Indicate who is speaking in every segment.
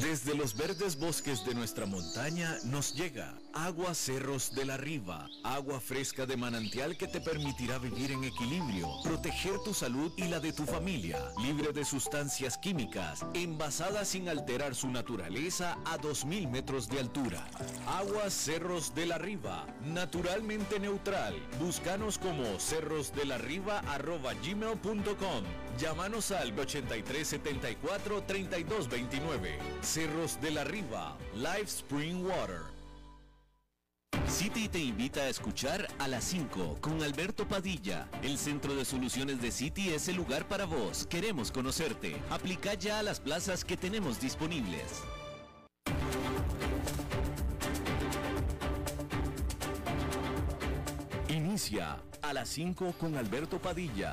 Speaker 1: Desde los verdes bosques de nuestra montaña nos llega agua Cerros de la Riva, agua fresca de manantial que te permitirá vivir en equilibrio, proteger tu salud y la de tu familia, libre de sustancias químicas, envasada sin alterar su naturaleza a 2.000 metros de altura. Agua Cerros de la Riva, naturalmente neutral. Búscanos como cerrosdelarriba.gmail.com Llámanos al 8374 3229. Cerros de la Riva, Live Spring Water. City te invita a escuchar a las 5 con Alberto Padilla. El Centro de Soluciones de City es el lugar para vos. Queremos conocerte. Aplica ya a las plazas que tenemos disponibles. Inicia a las 5 con Alberto Padilla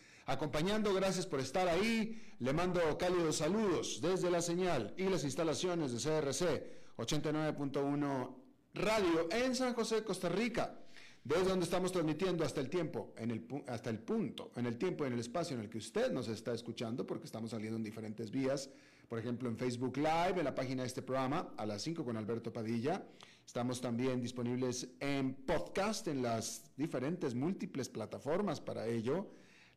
Speaker 2: acompañando. Gracias por estar ahí. Le mando cálidos saludos desde la señal y las instalaciones de CRC 89.1 Radio en San José, Costa Rica. Desde donde estamos transmitiendo hasta el tiempo, en el, hasta el punto, en el tiempo y en el espacio en el que usted nos está escuchando, porque estamos saliendo en diferentes vías, por ejemplo en Facebook Live, en la página de este programa, a las 5 con Alberto Padilla. Estamos también disponibles en podcast, en las diferentes múltiples plataformas para ello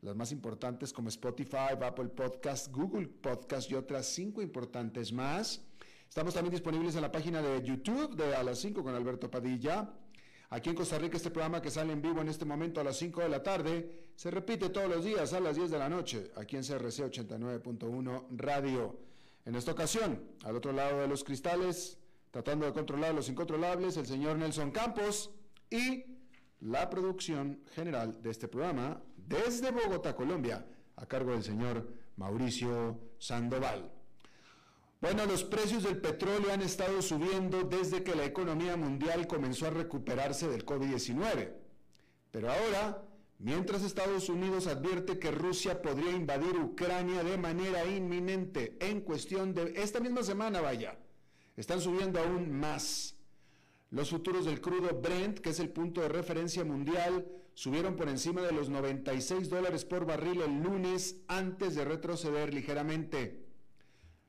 Speaker 2: las más importantes como Spotify, Apple Podcast, Google Podcast y otras cinco importantes más. Estamos también disponibles en la página de YouTube de A las 5 con Alberto Padilla. Aquí en Costa Rica este programa que sale en vivo en este momento a las 5 de la tarde se repite todos los días a las 10 de la noche aquí en CRC 89.1 Radio. En esta ocasión, al otro lado de los cristales, tratando de controlar los incontrolables, el señor Nelson Campos y la producción general de este programa desde Bogotá, Colombia, a cargo del señor Mauricio Sandoval. Bueno, los precios del petróleo han estado subiendo desde que la economía mundial comenzó a recuperarse del COVID-19. Pero ahora, mientras Estados Unidos advierte que Rusia podría invadir Ucrania de manera inminente en cuestión de esta misma semana, vaya, están subiendo aún más. Los futuros del crudo Brent, que es el punto de referencia mundial, subieron por encima de los 96 dólares por barril el lunes antes de retroceder ligeramente.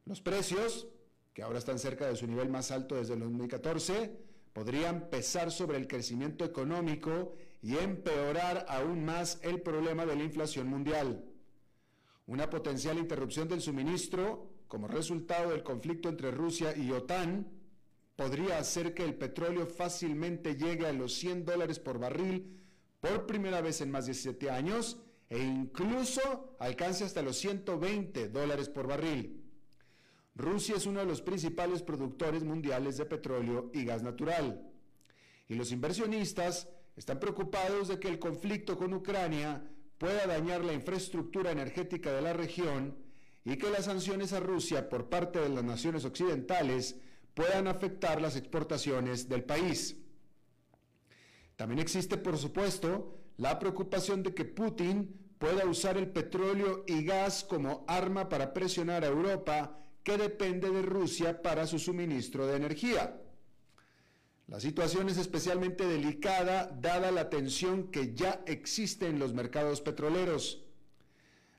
Speaker 2: Los precios, que ahora están cerca de su nivel más alto desde el 2014, podrían pesar sobre el crecimiento económico y empeorar aún más el problema de la inflación mundial. Una potencial interrupción del suministro, como resultado del conflicto entre Rusia y OTAN, podría hacer que el petróleo fácilmente llegue a los 100 dólares por barril por primera vez en más de 7 años e incluso alcance hasta los 120 dólares por barril. Rusia es uno de los principales productores mundiales de petróleo y gas natural. Y los inversionistas están preocupados de que el conflicto con Ucrania pueda dañar la infraestructura energética de la región y que las sanciones a Rusia por parte de las naciones occidentales puedan afectar las exportaciones del país. También existe, por supuesto, la preocupación de que Putin pueda usar el petróleo y gas como arma para presionar a Europa, que depende de Rusia para su suministro de energía. La situación es especialmente delicada dada la tensión que ya existe en los mercados petroleros.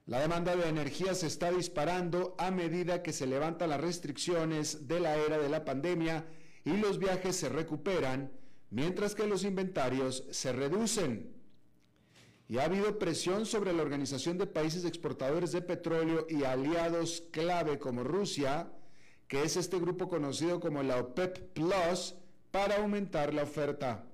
Speaker 2: La demanda de energía se está disparando a medida que se levantan las restricciones de la era de la pandemia y los viajes se recuperan, mientras que los inventarios se reducen. Y ha habido presión sobre la Organización de Países Exportadores de Petróleo y aliados clave como Rusia, que es este grupo conocido como la OPEP Plus, para aumentar la oferta.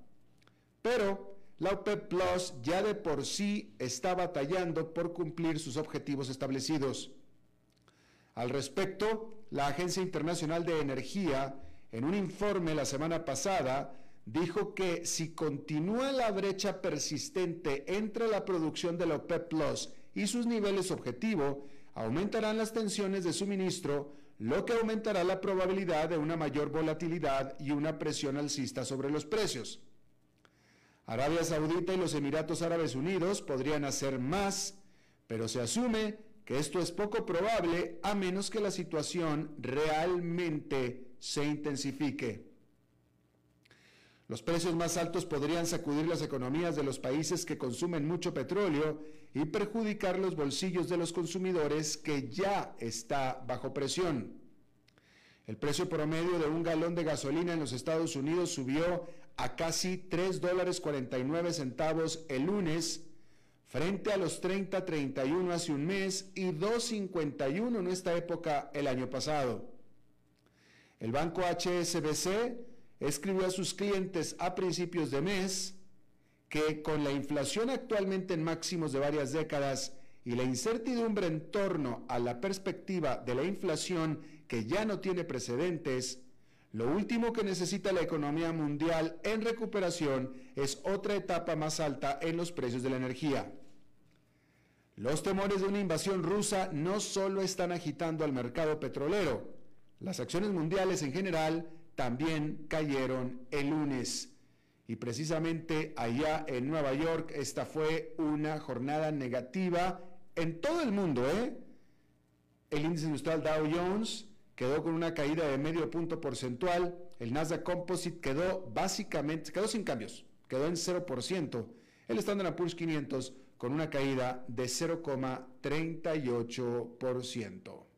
Speaker 2: Pero la OPEP Plus ya de por sí está batallando por cumplir sus objetivos establecidos. Al respecto, la Agencia Internacional de Energía, en un informe la semana pasada, dijo que si continúa la brecha persistente entre la producción de la OPEP Plus y sus niveles objetivo, aumentarán las tensiones de suministro, lo que aumentará la probabilidad de una mayor volatilidad y una presión alcista sobre los precios. Arabia Saudita y los Emiratos Árabes Unidos podrían hacer más, pero se asume que esto es poco probable a menos que la situación realmente se intensifique. Los precios más altos podrían sacudir las economías de los países que consumen mucho petróleo y perjudicar los bolsillos de los consumidores que ya está bajo presión. El precio promedio de un galón de gasolina en los Estados Unidos subió a casi 3 dólares 49 centavos el lunes, frente a los 30.31 hace un mes y 2.51 en esta época el año pasado. El banco HSBC escribió a sus clientes a principios de mes que con la inflación actualmente en máximos de varias décadas y la incertidumbre en torno a la perspectiva de la inflación que ya no tiene precedentes, lo último que necesita la economía mundial en recuperación es otra etapa más alta en los precios de la energía. Los temores de una invasión rusa no solo están agitando al mercado petrolero, las acciones mundiales en general también cayeron el lunes. Y precisamente allá en Nueva York esta fue una jornada negativa en todo el mundo. ¿eh? El índice industrial Dow Jones quedó con una caída de medio punto porcentual. El Nasdaq Composite quedó básicamente, quedó sin cambios, quedó en 0%. El Standard Poor's 500 con una caída de 0,38%.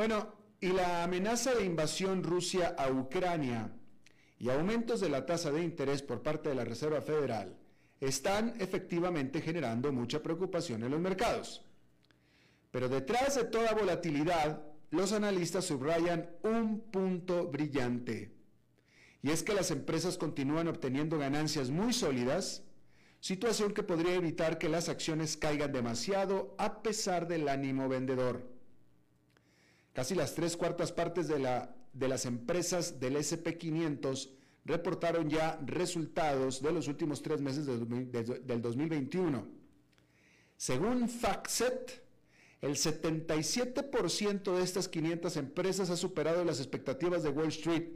Speaker 2: Bueno, y la amenaza de invasión Rusia a Ucrania y aumentos de la tasa de interés por parte de la Reserva Federal están efectivamente generando mucha preocupación en los mercados. Pero detrás de toda volatilidad, los analistas subrayan un punto brillante. Y es que las empresas continúan obteniendo ganancias muy sólidas, situación que podría evitar que las acciones caigan demasiado a pesar del ánimo vendedor. Casi las tres cuartas partes de, la, de las empresas del SP500 reportaron ya resultados de los últimos tres meses del 2021. Según FactSet, el 77% de estas 500 empresas ha superado las expectativas de Wall Street,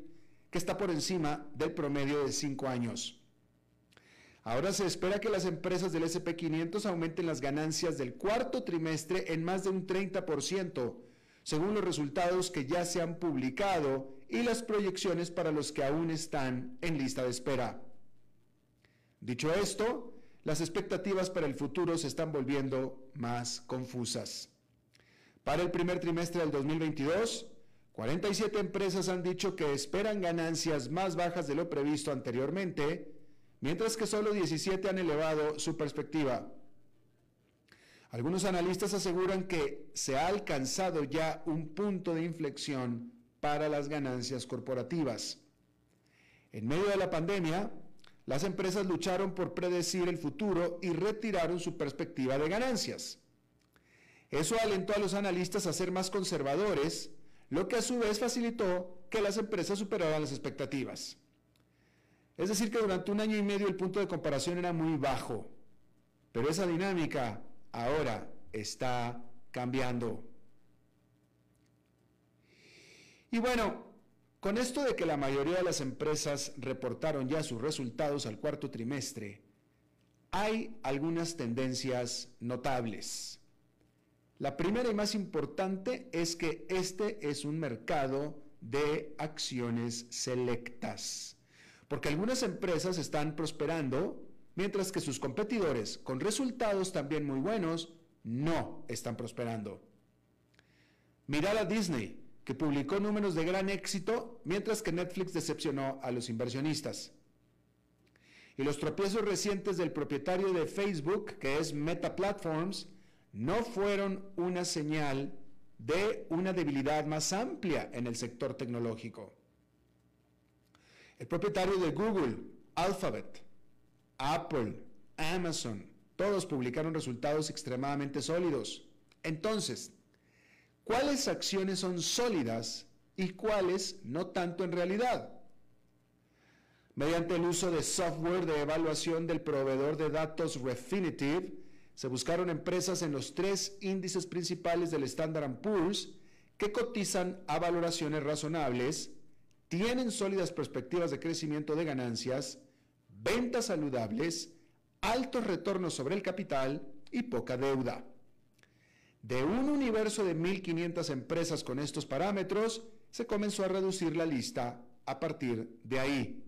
Speaker 2: que está por encima del promedio de 5 años. Ahora se espera que las empresas del SP500 aumenten las ganancias del cuarto trimestre en más de un 30%, según los resultados que ya se han publicado y las proyecciones para los que aún están en lista de espera. Dicho esto, las expectativas para el futuro se están volviendo más confusas. Para el primer trimestre del 2022, 47 empresas han dicho que esperan ganancias más bajas de lo previsto anteriormente, mientras que solo 17 han elevado su perspectiva. Algunos analistas aseguran que se ha alcanzado ya un punto de inflexión para las ganancias corporativas. En medio de la pandemia, las empresas lucharon por predecir el futuro y retiraron su perspectiva de ganancias. Eso alentó a los analistas a ser más conservadores, lo que a su vez facilitó que las empresas superaran las expectativas. Es decir, que durante un año y medio el punto de comparación era muy bajo, pero esa dinámica ahora está cambiando. Y bueno, con esto de que la mayoría de las empresas reportaron ya sus resultados al cuarto trimestre, hay algunas tendencias notables. La primera y más importante es que este es un mercado de acciones selectas, porque algunas empresas están prosperando, mientras que sus competidores, con resultados también muy buenos, no están prosperando. Mirad a Disney, que publicó números de gran éxito, mientras que Netflix decepcionó a los inversionistas. Y los tropiezos recientes del propietario de Facebook, que es Meta Platforms, no fueron una señal de una debilidad más amplia en el sector tecnológico. El propietario de Google, Alphabet, Apple, Amazon, todos publicaron resultados extremadamente sólidos. Entonces, ¿cuáles acciones son sólidas y cuáles no tanto en realidad? Mediante el uso de software de evaluación del proveedor de datos Refinitiv, se buscaron empresas en los tres índices principales del Standard Poor's que cotizan a valoraciones razonables, tienen sólidas perspectivas de crecimiento de ganancias, ventas saludables, altos retornos sobre el capital y poca deuda. De un universo de 1.500 empresas con estos parámetros, se comenzó a reducir la lista a partir de ahí.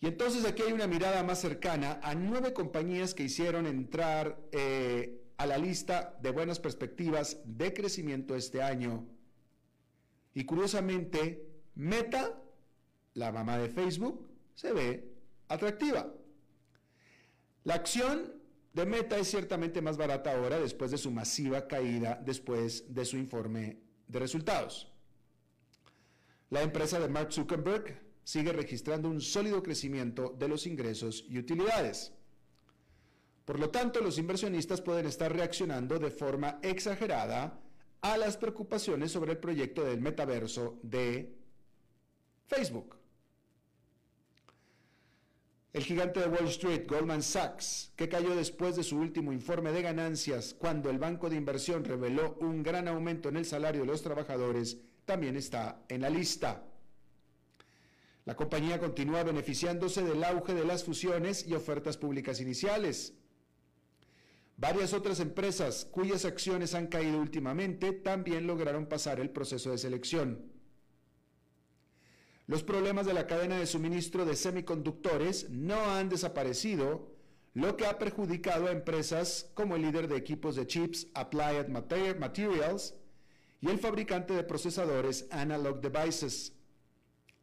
Speaker 2: Y entonces aquí hay una mirada más cercana a nueve compañías que hicieron entrar eh, a la lista de buenas perspectivas de crecimiento este año. Y curiosamente, Meta, la mamá de Facebook, se ve atractiva. La acción de Meta es ciertamente más barata ahora después de su masiva caída después de su informe de resultados. La empresa de Mark Zuckerberg sigue registrando un sólido crecimiento de los ingresos y utilidades. Por lo tanto, los inversionistas pueden estar reaccionando de forma exagerada a las preocupaciones sobre el proyecto del metaverso de Facebook. El gigante de Wall Street, Goldman Sachs, que cayó después de su último informe de ganancias cuando el banco de inversión reveló un gran aumento en el salario de los trabajadores, también está en la lista. La compañía continúa beneficiándose del auge de las fusiones y ofertas públicas iniciales. Varias otras empresas cuyas acciones han caído últimamente también lograron pasar el proceso de selección. Los problemas de la cadena de suministro de semiconductores no han desaparecido, lo que ha perjudicado a empresas como el líder de equipos de chips Applied Materials y el fabricante de procesadores Analog Devices.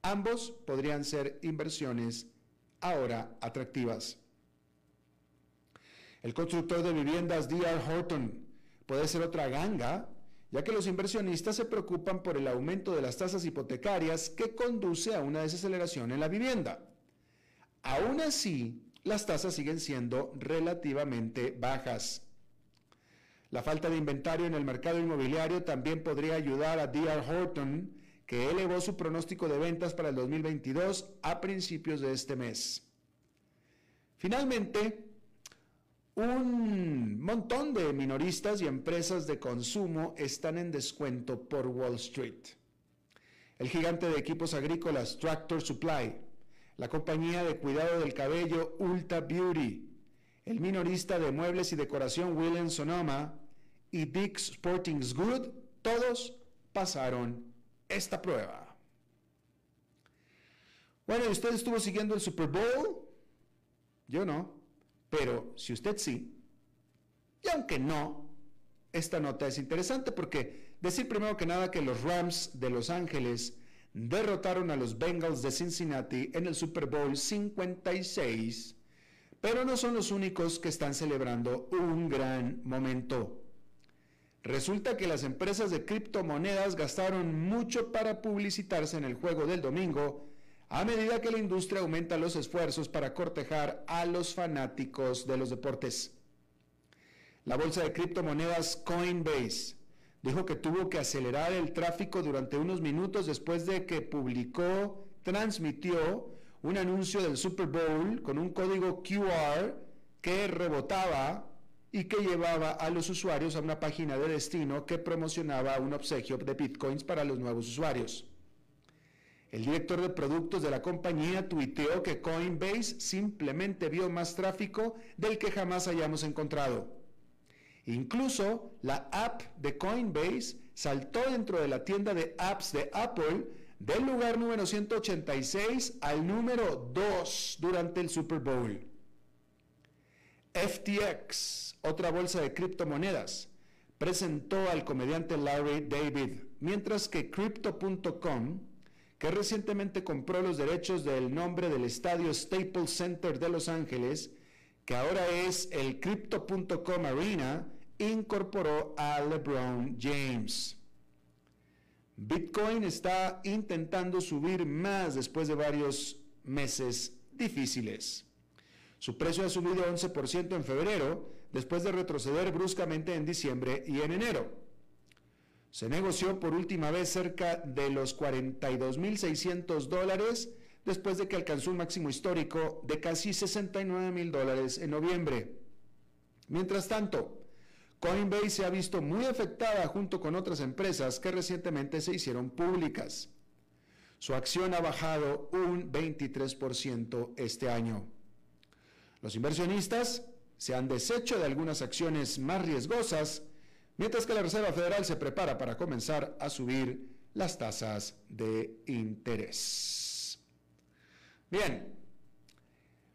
Speaker 2: Ambos podrían ser inversiones ahora atractivas. El constructor de viviendas D.R. Horton puede ser otra ganga ya que los inversionistas se preocupan por el aumento de las tasas hipotecarias que conduce a una desaceleración en la vivienda. Aún así, las tasas siguen siendo relativamente bajas. La falta de inventario en el mercado inmobiliario también podría ayudar a DR Horton, que elevó su pronóstico de ventas para el 2022 a principios de este mes. Finalmente, un montón de minoristas y empresas de consumo están en descuento por Wall Street. El gigante de equipos agrícolas Tractor Supply, la compañía de cuidado del cabello Ulta Beauty, el minorista de muebles y decoración Williams Sonoma y Dick's Sporting Good, todos pasaron esta prueba. Bueno, ¿usted estuvo siguiendo el Super Bowl? Yo no. Pero si usted sí, y aunque no, esta nota es interesante porque decir primero que nada que los Rams de Los Ángeles derrotaron a los Bengals de Cincinnati en el Super Bowl 56, pero no son los únicos que están celebrando un gran momento. Resulta que las empresas de criptomonedas gastaron mucho para publicitarse en el juego del domingo a medida que la industria aumenta los esfuerzos para cortejar a los fanáticos de los deportes. La bolsa de criptomonedas Coinbase dijo que tuvo que acelerar el tráfico durante unos minutos después de que publicó, transmitió un anuncio del Super Bowl con un código QR que rebotaba y que llevaba a los usuarios a una página de destino que promocionaba un obsequio de bitcoins para los nuevos usuarios. El director de productos de la compañía tuiteó que Coinbase simplemente vio más tráfico del que jamás hayamos encontrado. Incluso la app de Coinbase saltó dentro de la tienda de apps de Apple del lugar número 186 al número 2 durante el Super Bowl. FTX, otra bolsa de criptomonedas, presentó al comediante Larry David, mientras que Crypto.com que recientemente compró los derechos del nombre del estadio Staples Center de Los Ángeles, que ahora es el Crypto.com Arena, incorporó a LeBron James. Bitcoin está intentando subir más después de varios meses difíciles. Su precio ha subido 11% en febrero, después de retroceder bruscamente en diciembre y en enero. Se negoció por última vez cerca de los 42.600 dólares después de que alcanzó un máximo histórico de casi 69 mil dólares en noviembre. Mientras tanto, Coinbase se ha visto muy afectada junto con otras empresas que recientemente se hicieron públicas. Su acción ha bajado un 23% este año. Los inversionistas se han deshecho de algunas acciones más riesgosas, mientras que la Reserva Federal se prepara para comenzar a subir las tasas de interés. Bien,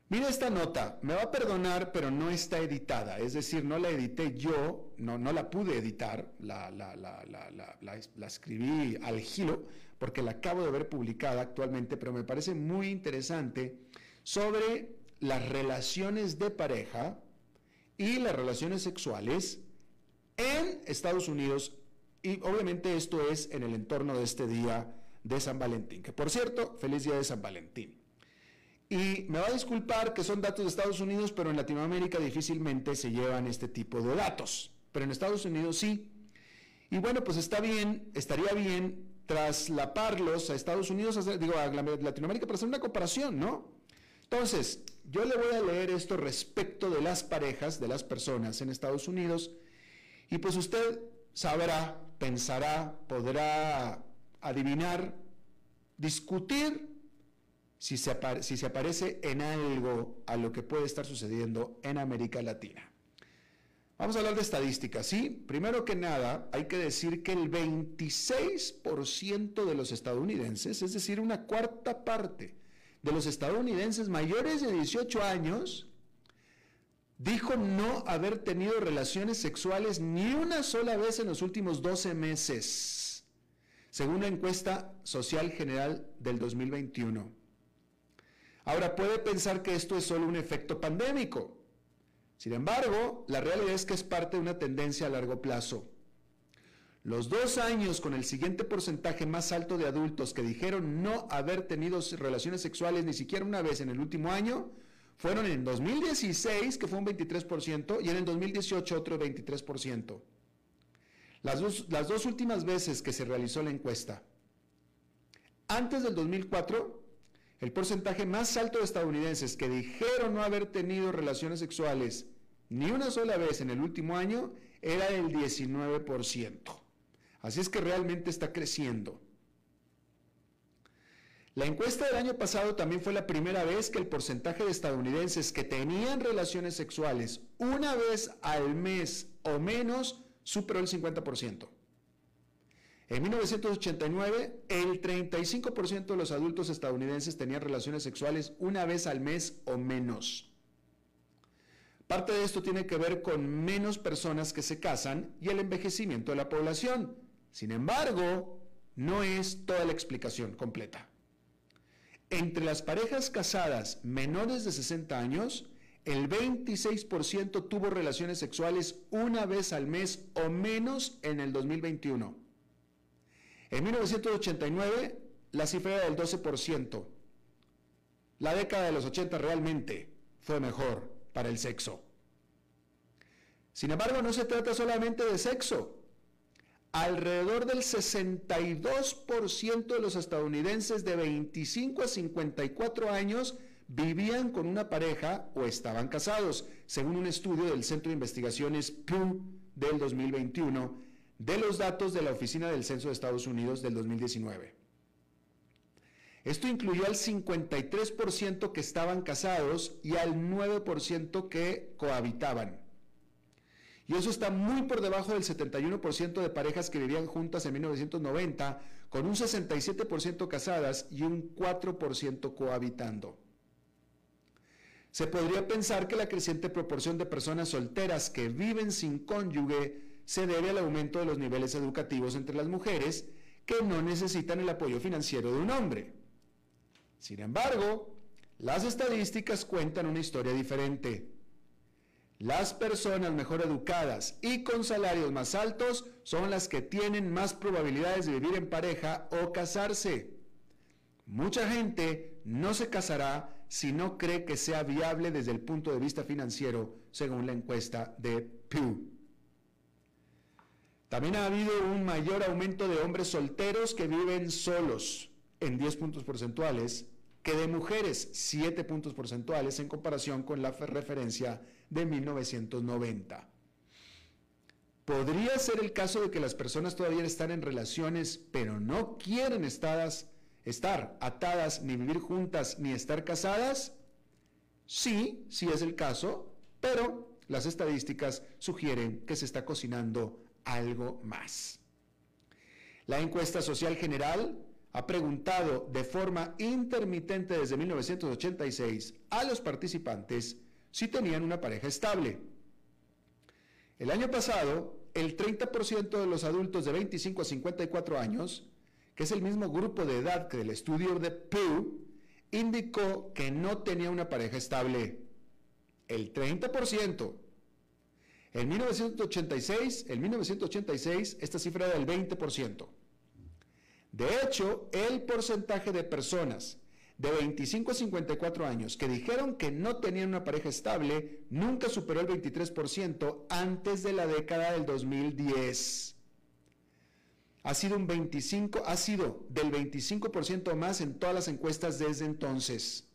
Speaker 2: mire esta nota, me va a perdonar, pero no está editada, es decir, no la edité yo, no, la pude editar, la, la escribí al giro, porque la acabo de ver publicada actualmente, pero me parece muy interesante sobre las relaciones de pareja y las relaciones sexuales en Estados Unidos y obviamente esto es en el entorno de este día de San Valentín, que por cierto, feliz día de San Valentín. Y me va a disculpar que son datos de Estados Unidos, pero en Latinoamérica difícilmente se llevan este tipo de datos, pero en Estados Unidos sí. Y bueno, pues está bien, estaría bien traslaparlos a Estados Unidos, digo, a Latinoamérica para hacer una comparación, ¿no? Entonces, yo le voy a leer esto respecto de las parejas, de las personas en Estados Unidos, y pues usted sabrá pensará, podrá adivinar, discutir si se, si se aparece en algo a lo que puede estar sucediendo en América Latina. Vamos a hablar de estadísticas, ¿sí? Primero que nada, hay que decir que el 26% de los estadounidenses, es decir, una cuarta parte de los estadounidenses mayores de 18 años, dijo no haber tenido relaciones sexuales ni una sola vez en los últimos 12 meses, según la encuesta social general del 2021. Ahora puede pensar que esto es solo un efecto pandémico. Sin embargo, la realidad es que es parte de una tendencia a largo plazo. Los dos años con el siguiente porcentaje más alto de adultos que dijeron no haber tenido relaciones sexuales ni siquiera una vez en el último año fueron en 2016, que fue un 23%, y en el 2018 otro 23%. Las dos, las dos últimas veces que se realizó la encuesta, antes del 2004, el porcentaje más alto de estadounidenses que dijeron no haber tenido relaciones sexuales ni una sola vez en el último año era del 19%. Así es que realmente está creciendo. La encuesta del año pasado también fue la primera vez que el porcentaje de estadounidenses que tenían relaciones sexuales una vez al mes o menos superó el 50%. En 1989, el 35% de los adultos estadounidenses tenían relaciones sexuales una vez al mes o menos. Parte de esto tiene que ver con menos personas que se casan y el envejecimiento de la población. Sin embargo, no es toda la explicación completa. Entre las parejas casadas menores de 60 años, el 26% tuvo relaciones sexuales una vez al mes o menos en el 2021. En 1989, la cifra era del 12%. La década de los 80 realmente fue mejor para el sexo. Sin embargo, no se trata solamente de sexo alrededor del 62% de los estadounidenses de 25 a 54 años vivían con una pareja o estaban casados, según un estudio del Centro de Investigaciones Pew del 2021, de los datos de la Oficina del Censo de Estados Unidos del 2019. Esto incluyó al 53% que estaban casados y al 9% que cohabitaban. Y eso está muy por debajo del 71% de parejas que vivían juntas en 1990, con un 67% casadas y un 4% cohabitando. Se podría pensar que la creciente proporción de personas solteras que viven sin cónyuge se debe al aumento de los niveles educativos entre las mujeres que no necesitan el apoyo financiero de un hombre. Sin embargo, las estadísticas cuentan una historia diferente. Las personas mejor educadas y con salarios más altos son las que tienen más probabilidades de vivir en pareja o casarse. Mucha gente no se casará si no cree que sea viable desde el punto de vista financiero, según la encuesta de Pew. También ha habido un mayor aumento de hombres solteros que viven solos en 10 puntos porcentuales que de mujeres 7 puntos porcentuales en comparación con la referencia de 1990. Podría ser el caso de que las personas todavía están en relaciones, pero no quieren estar atadas, ni vivir juntas, ni estar casadas. Sí, sí es el caso, pero las estadísticas sugieren que se está cocinando algo más. La encuesta social general ha preguntado de forma intermitente desde 1986 a los participantes si tenían una pareja estable. El año pasado, el 30% de los adultos de 25 a 54 años, que es el mismo grupo de edad que del estudio de Pew, indicó que no tenía una pareja estable. El 30%. En 1986, en 1986 esta cifra era del 20%. De hecho, el porcentaje de personas de 25 a 54 años que dijeron que no tenían una pareja estable nunca superó el 23% antes de la década del 2010. Ha sido un 25, ha sido del 25% más en todas las encuestas desde entonces.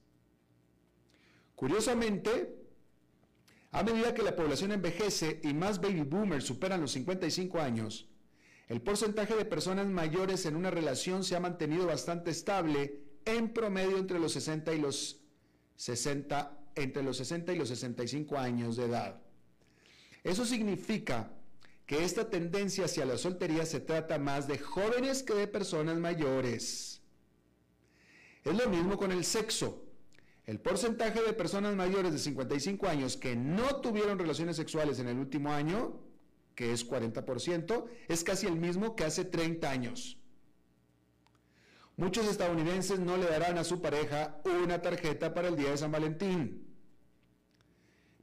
Speaker 2: Curiosamente, a medida que la población envejece y más baby boomers superan los 55 años, el porcentaje de personas mayores en una relación se ha mantenido bastante estable en promedio entre los 60 y los 60, entre los 60 y los 65 años de edad. Eso significa que esta tendencia hacia la soltería se trata más de jóvenes que de personas mayores. Es lo mismo con el sexo. El porcentaje de personas mayores de 55 años que no tuvieron relaciones sexuales en el último año, que es 40%, es casi el mismo que hace 30 años. Muchos estadounidenses no le darán a su pareja una tarjeta para el día de San Valentín.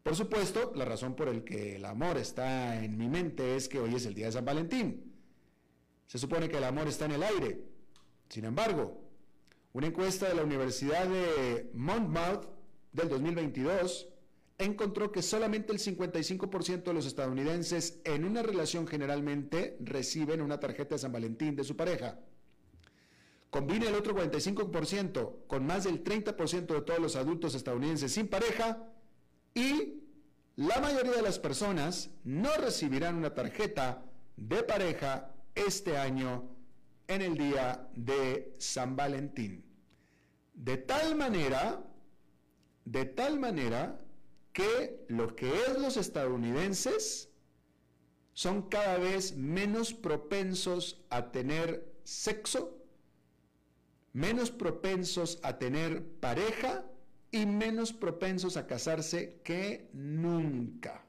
Speaker 2: Por supuesto, la razón por la que el amor está en mi mente es que hoy es el día de San Valentín. Se supone que el amor está en el aire. Sin embargo, una encuesta de la Universidad de Monmouth del 2022 encontró que solamente el 55% de los estadounidenses en una relación generalmente reciben una tarjeta de San Valentín de su pareja. Combine el otro 45% con más del 30% de todos los adultos estadounidenses sin pareja y la mayoría de las personas no recibirán una tarjeta de pareja este año en el día de San Valentín. De tal manera, de tal manera que lo que es los estadounidenses son cada vez menos propensos a tener sexo menos propensos a tener pareja y menos propensos a casarse que nunca.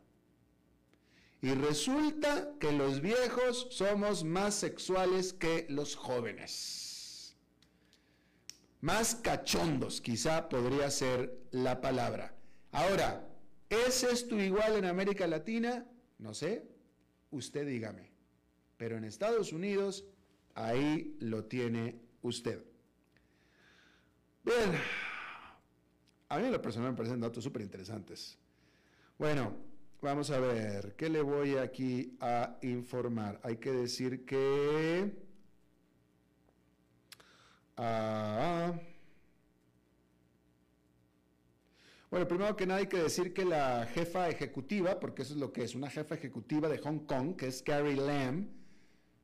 Speaker 2: Y resulta que los viejos somos más sexuales que los jóvenes. Más cachondos, quizá podría ser la palabra. Ahora, ¿es esto igual en América Latina? No sé, usted dígame. Pero en Estados Unidos, ahí lo tiene usted. Bien, a mí en lo personal me parecen datos súper interesantes. Bueno, vamos a ver, ¿qué le voy aquí a informar? Hay que decir que... Ah, bueno, primero que nada hay que decir que la jefa ejecutiva, porque eso es lo que es, una jefa ejecutiva de Hong Kong, que es Carrie Lam,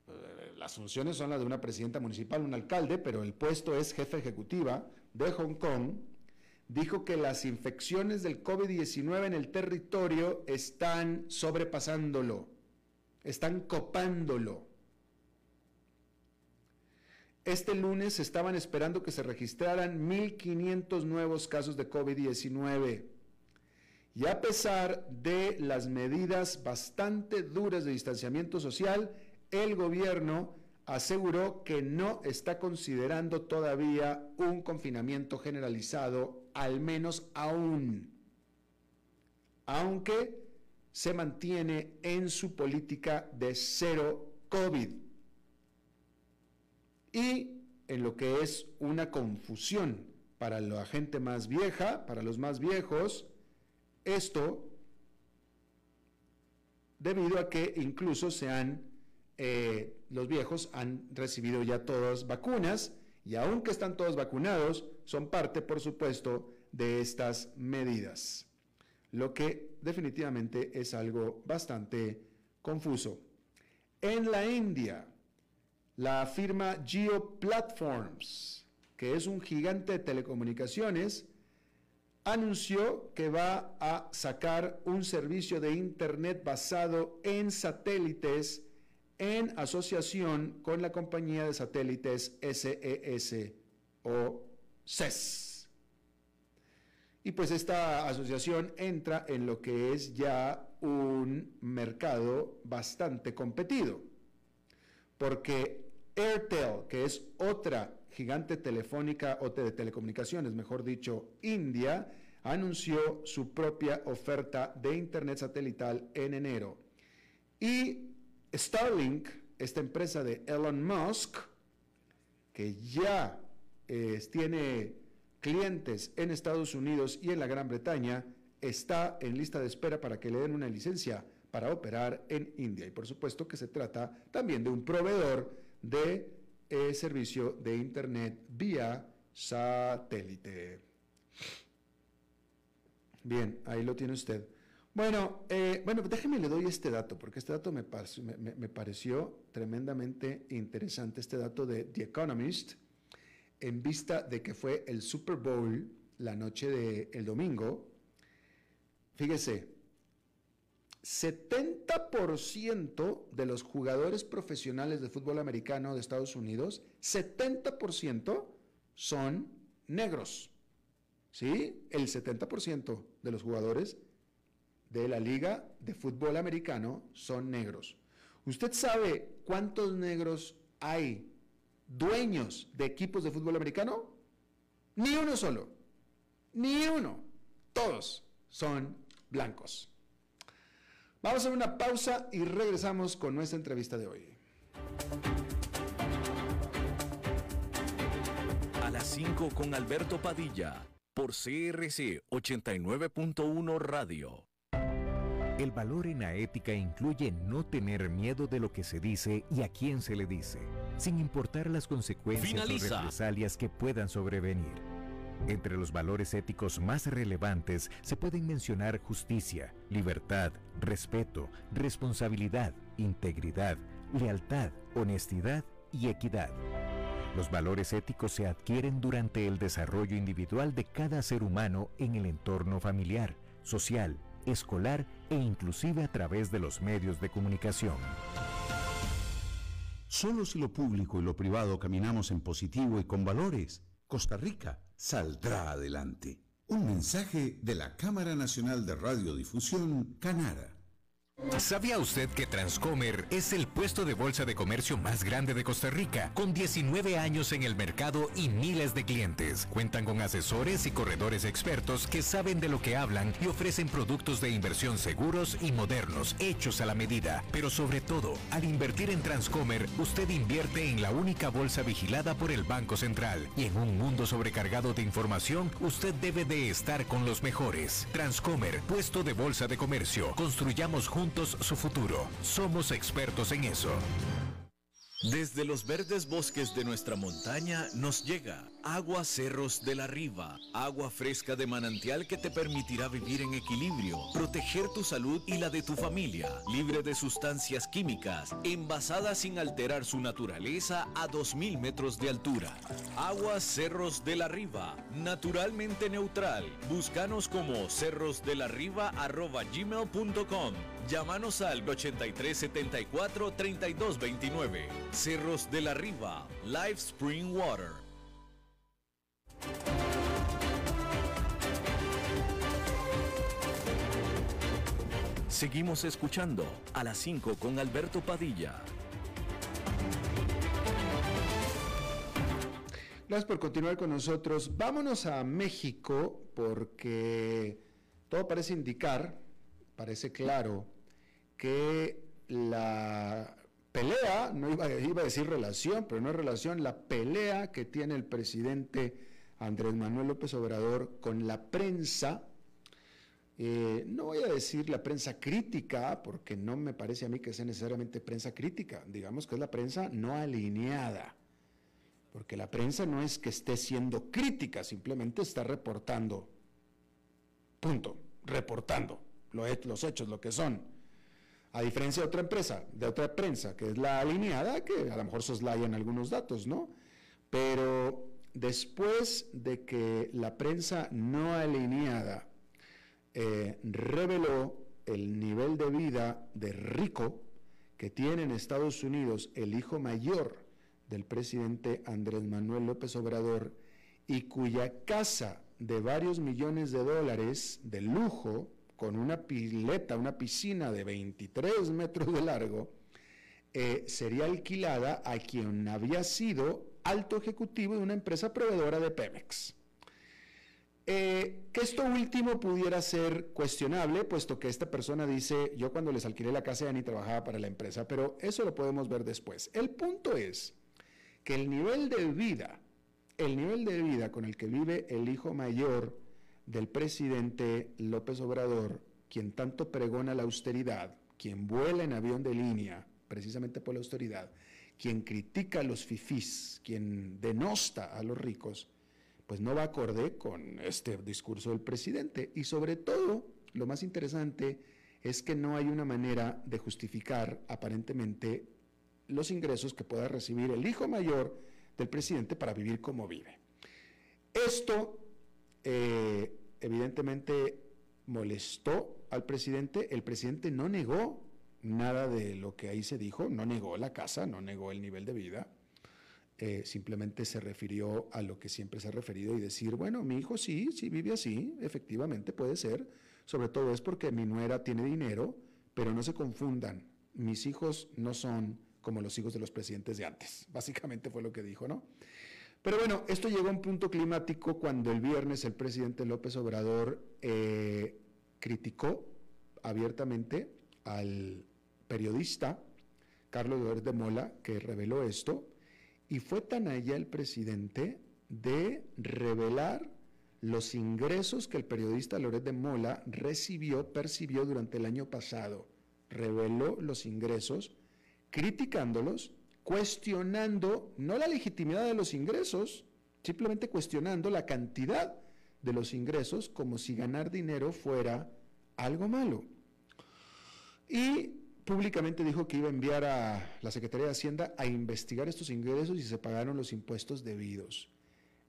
Speaker 2: eh, las funciones son las de una presidenta municipal, un alcalde, pero el puesto es jefa ejecutiva, de Hong Kong dijo que las infecciones del COVID-19 en el territorio están sobrepasándolo, están copándolo. Este lunes estaban esperando que se registraran 1.500 nuevos casos de COVID-19. Y a pesar de las medidas bastante duras de distanciamiento social, el gobierno aseguró que no está considerando todavía un confinamiento generalizado, al menos aún, aunque se mantiene en su política de cero COVID. Y en lo que es una confusión para la gente más vieja, para los más viejos, esto debido a que incluso se han eh, los viejos han recibido ya todas vacunas y aunque están todos vacunados, son parte, por supuesto, de estas medidas. lo que definitivamente es algo bastante confuso. En la India, la firma Geo Platforms, que es un gigante de telecomunicaciones, anunció que va a sacar un servicio de Internet basado en satélites en asociación con la compañía de satélites SES o CES. Y pues esta asociación entra en lo que es ya un mercado bastante competido, porque Airtel, que es otra gigante telefónica o de telecomunicaciones, mejor dicho, India, anunció su propia oferta de Internet satelital en enero. Y Starlink, esta empresa de Elon Musk, que ya eh, tiene clientes en Estados Unidos y en la Gran Bretaña, está en lista de espera para que le den una licencia para operar en India. Y por supuesto que se trata también de un proveedor de eh, servicio de Internet vía satélite. Bien, ahí lo tiene usted. Bueno, eh, bueno, déjeme le doy este dato, porque este dato me, pareció tremendamente interesante, este dato de The Economist, en vista de que fue el Super Bowl la noche del el domingo. Fíjese, 70% de los jugadores profesionales de fútbol americano de Estados Unidos, 70% son negros. ¿Sí? El 70% de los jugadores de la liga de fútbol americano son negros. ¿Usted sabe cuántos negros hay dueños de equipos de fútbol americano? Ni uno solo. Ni uno. Todos son blancos. Vamos a una pausa y regresamos con nuestra entrevista de hoy.
Speaker 1: A las 5 con Alberto Padilla por CRC 89.1 Radio. El valor en la ética incluye no tener miedo de lo que se dice y a quién se le dice, sin importar las consecuencias o represalias que puedan sobrevenir. Entre los valores éticos más relevantes se pueden mencionar justicia, libertad, respeto, responsabilidad, integridad, lealtad, honestidad y equidad. Los valores éticos se adquieren durante el desarrollo individual de cada ser humano en el entorno familiar, social, escolar e inclusive a través de los medios de comunicación.
Speaker 3: Solo si lo público y lo privado caminamos en positivo y con valores, Costa Rica saldrá adelante. Un mensaje de la Cámara Nacional de Radiodifusión, Canara.
Speaker 1: ¿Sabía usted que Transcomer es el puesto de bolsa de comercio más grande de Costa Rica, con 19 años en el mercado y miles de clientes? Cuentan con asesores y corredores expertos que saben de lo que hablan y ofrecen productos de inversión seguros y modernos, hechos a la medida. Pero sobre todo, al invertir en Transcomer, usted invierte en la única bolsa vigilada por el Banco Central. Y en un mundo sobrecargado de información, usted debe de estar con los mejores. Transcomer, puesto de bolsa de comercio. Construyamos juntos su futuro. Somos expertos en eso. Desde los verdes bosques de nuestra montaña nos llega agua cerros de la riva, agua fresca de manantial que te permitirá vivir en equilibrio, proteger tu salud y la de tu familia, libre de sustancias químicas, envasada sin alterar su naturaleza a 2.000 metros de altura. Agua cerros de la riva, naturalmente neutral. Búscanos como cerrosdelarriba.gmail.com Llámanos al 8374-3229. Cerros de la Riva, Live Spring Water. Seguimos escuchando a las 5 con Alberto Padilla.
Speaker 2: Gracias por continuar con nosotros. Vámonos a México porque todo parece indicar, parece claro, que la pelea, no iba, iba, a decir relación, pero no es relación, la pelea que tiene el presidente Andrés Manuel López Obrador con la prensa, eh, no voy a decir la prensa crítica, porque no me parece a mí que sea necesariamente prensa crítica, digamos que es la prensa no alineada, porque la prensa no es que esté siendo crítica, simplemente está reportando. Punto reportando los hechos, lo que son. A diferencia de otra empresa, de otra prensa, que es la alineada, que a lo mejor soslayan algunos datos, ¿no? Pero después de que la prensa no alineada eh, reveló el nivel de vida de rico que tiene en Estados Unidos el hijo mayor del presidente Andrés Manuel López Obrador y cuya casa de varios millones de dólares de lujo, con una pileta, una piscina de 23 metros de largo, eh, sería alquilada a quien había sido alto ejecutivo de una empresa proveedora de Pemex. Eh, que esto último pudiera ser cuestionable, puesto que esta persona dice, yo cuando les alquilé la casa ya ni trabajaba para la empresa, pero eso lo podemos ver después. El punto es que el nivel de vida, el nivel de vida con el que vive el hijo mayor del presidente López Obrador, quien tanto pregona la austeridad, quien vuela en avión de línea, precisamente por la austeridad, quien critica a los fifís, quien denosta a los ricos, pues no va acorde con este discurso del presidente. Y sobre todo, lo más interesante es que no hay una manera de justificar aparentemente los ingresos que pueda recibir el hijo mayor del presidente para vivir como vive. Esto eh, evidentemente molestó al presidente. El presidente no negó nada de lo que ahí se dijo, no negó la casa, no negó el nivel de vida. Eh, simplemente se refirió a lo que siempre se ha referido y decir, bueno, mi hijo sí, sí vive así, efectivamente puede ser, sobre todo es porque mi nuera tiene dinero, pero no se confundan, mis hijos no son como los hijos de los presidentes de antes, básicamente fue lo que dijo, ¿no? Pero bueno, esto llegó a un punto climático cuando el viernes el presidente López Obrador eh, criticó abiertamente al periodista Carlos Eduardo de Mola, que reveló esto, y fue tan allá el presidente de revelar los ingresos que el periodista Loret de Mola recibió, percibió durante el año pasado. Reveló los ingresos, criticándolos, cuestionando no la legitimidad de los ingresos, simplemente cuestionando la cantidad de los ingresos como si ganar dinero fuera algo malo. Y públicamente dijo que iba a enviar a la Secretaría de Hacienda a investigar estos ingresos y se pagaron los impuestos debidos,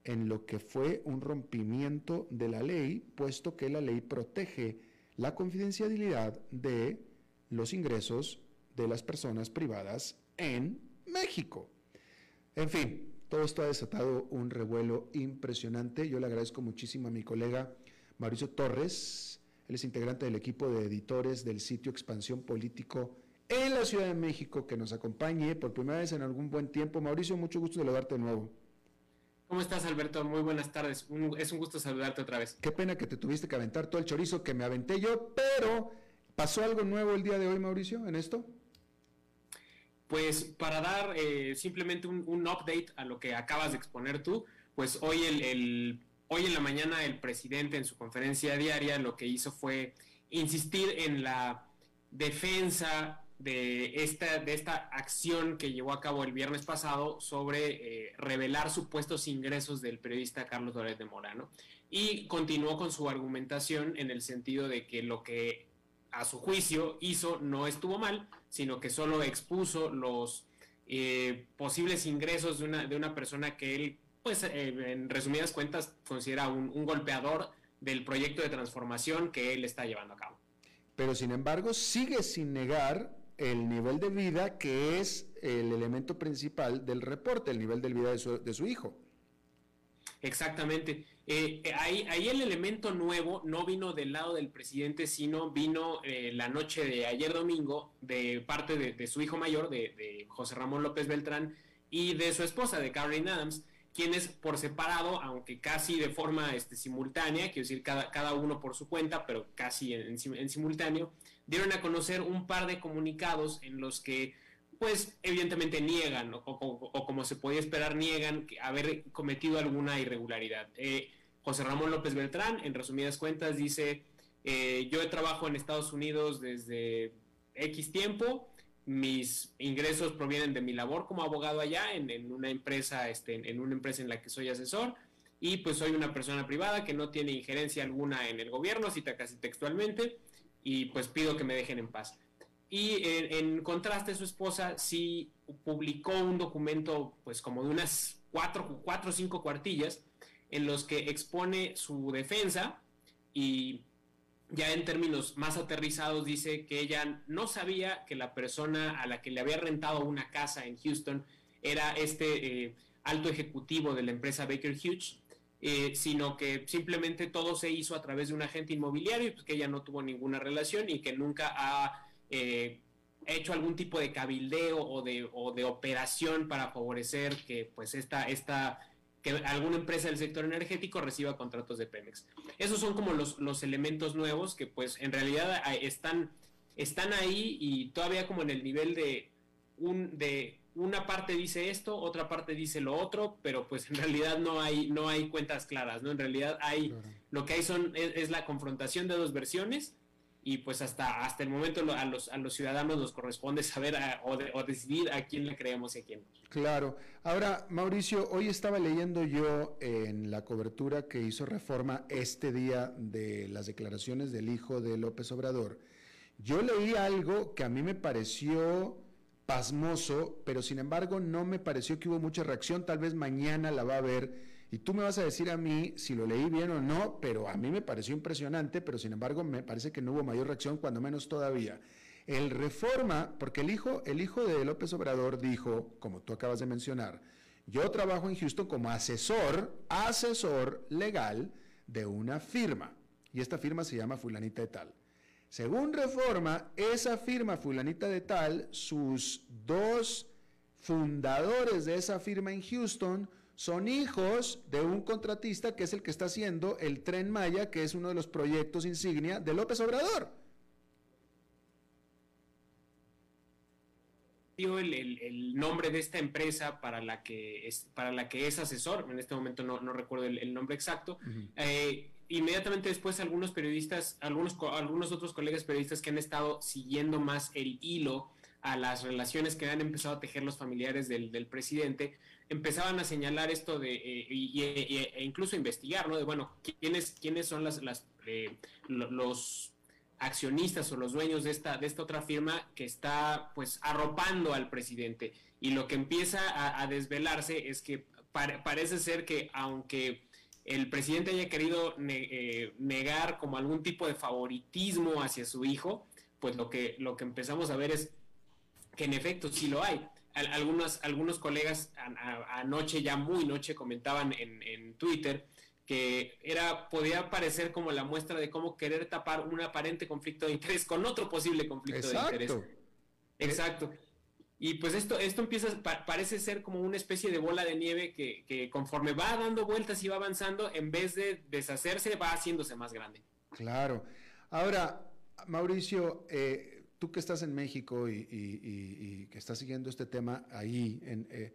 Speaker 2: en lo que fue un rompimiento de la ley, puesto que la ley protege la confidencialidad de los ingresos de las personas privadas en México. En fin, todo esto ha desatado un revuelo impresionante. Yo le agradezco muchísimo a mi colega Mauricio Torres, él es integrante del equipo de editores del sitio Expansión Político en la Ciudad de México, que nos acompañe por primera vez en algún buen tiempo. Mauricio, mucho gusto de saludarte de nuevo.
Speaker 4: ¿Cómo estás, Alberto? Muy buenas tardes. es un gusto saludarte otra vez.
Speaker 2: Qué pena que te tuviste que aventar todo el chorizo que me aventé yo, pero ¿pasó algo nuevo el día de hoy, Mauricio, en esto?
Speaker 4: Pues para dar eh, simplemente un, update a lo que acabas de exponer tú, pues hoy en la mañana el presidente en su conferencia diaria lo que hizo fue insistir en la defensa de esta, de esta acción que llevó a cabo el viernes pasado sobre eh, revelar supuestos ingresos del periodista Carlos Doret de Morano. Y continuó con su argumentación en el sentido de que lo que a su juicio hizo no estuvo mal, sino que solo expuso los eh, posibles ingresos de una, de una persona que él pues eh, en resumidas cuentas considera un, golpeador del proyecto de transformación que él está llevando a cabo.
Speaker 2: Pero sin embargo sigue sin negar el nivel de vida que es el elemento principal del reporte, el nivel de vida de su, hijo.
Speaker 4: Exactamente. Eh, eh, ahí, el elemento nuevo no vino del lado del presidente, sino vino la noche de ayer domingo de parte de, su hijo mayor, de, de, José Ramón López Beltrán, y de su esposa, de Caroline Adams, quienes por separado, aunque casi de forma este, simultánea, quiero decir cada, cada uno por su cuenta, pero casi en, simultáneo, dieron a conocer un par de comunicados en los que, pues, evidentemente niegan, o, como se podía esperar, niegan haber cometido alguna irregularidad. Eh, José Ramón López Beltrán, en resumidas cuentas, dice, eh, yo trabajo en Estados Unidos desde X tiempo, mis ingresos provienen de mi labor como abogado allá en, una empresa, este, en, una empresa en la que soy asesor. y pues soy una persona privada que no tiene injerencia alguna en el gobierno, cita casi textualmente, y pues pido que me dejen en paz. Y en, contraste, su esposa sí publicó un documento, pues como de unas cuatro, cuatro o cinco cuartillas, en los que expone su defensa y ya en términos más aterrizados dice que ella no sabía que la persona a la que le había rentado una casa en Houston era este eh, alto ejecutivo de la empresa Baker Hughes, eh, sino que simplemente todo se hizo a través de un agente inmobiliario y pues que ella no tuvo ninguna relación y que nunca ha eh, hecho algún tipo de cabildeo o de, o de operación para favorecer que pues esta, esta que alguna empresa del sector energético reciba contratos de Pemex. Esos son como los, los elementos nuevos que pues en realidad están, están ahí y todavía como en el nivel de, un, de una parte dice esto, otra parte dice lo otro, pero pues en realidad no hay, no hay cuentas claras, ¿no? En realidad hay, lo que hay son, es la confrontación de dos versiones y pues hasta, hasta el momento a los, a los ciudadanos nos corresponde saber o, decidir a quién le creemos y a quién no.
Speaker 2: Claro. Ahora, Mauricio, hoy estaba leyendo yo en la cobertura que hizo Reforma este día de las declaraciones del hijo de López Obrador. Yo leí algo que a mí me pareció pasmoso, pero sin embargo no me pareció que hubo mucha reacción. Tal vez mañana la va a ver y tú me vas a decir a mí si lo leí bien o no, pero a mí me pareció impresionante, pero sin embargo me parece que no hubo mayor reacción, cuando menos todavía. El reforma, porque el hijo, el hijo de López Obrador dijo, como tú acabas de mencionar, yo trabajo en Houston como asesor, asesor legal de una firma. Y esta firma se llama Fulanita de Tal. Según Reforma, esa firma Fulanita de Tal, sus dos fundadores de esa firma en Houston son hijos de un contratista que es el que está haciendo el tren Maya, que es uno de los proyectos insignia de López Obrador.
Speaker 4: El, el, nombre de esta empresa para la que es, para la que es asesor, en este momento no, recuerdo el, nombre exacto, eh, inmediatamente después algunos periodistas, algunos, algunos otros colegas periodistas que han estado siguiendo más el hilo a las relaciones que han empezado a tejer los familiares del, del presidente, empezaban a señalar esto de, eh, e incluso investigar, ¿no? De, bueno, ¿quiénes, quiénes son las, las eh, los accionistas o los dueños de esta, de esta otra firma que está, pues, arropando al presidente? Y lo que empieza a, desvelarse es que parece ser que, aunque el presidente haya querido eh, negar como algún tipo de favoritismo hacia su hijo, pues lo que, lo que empezamos a ver es que en efecto sí lo hay algunos, algunos colegas anoche, ya muy noche, comentaban en, Twitter que era, podía parecer como la muestra de cómo querer tapar un aparente conflicto de interés con otro posible conflicto de interés. Exacto. Y pues esto, esto empieza, parece ser como una especie de bola de nieve que, que, conforme va dando vueltas y va avanzando, en vez de deshacerse, va haciéndose más grande.
Speaker 2: Claro. Ahora, Mauricio, eh, tú que estás en México y, que estás siguiendo este tema ahí, eh,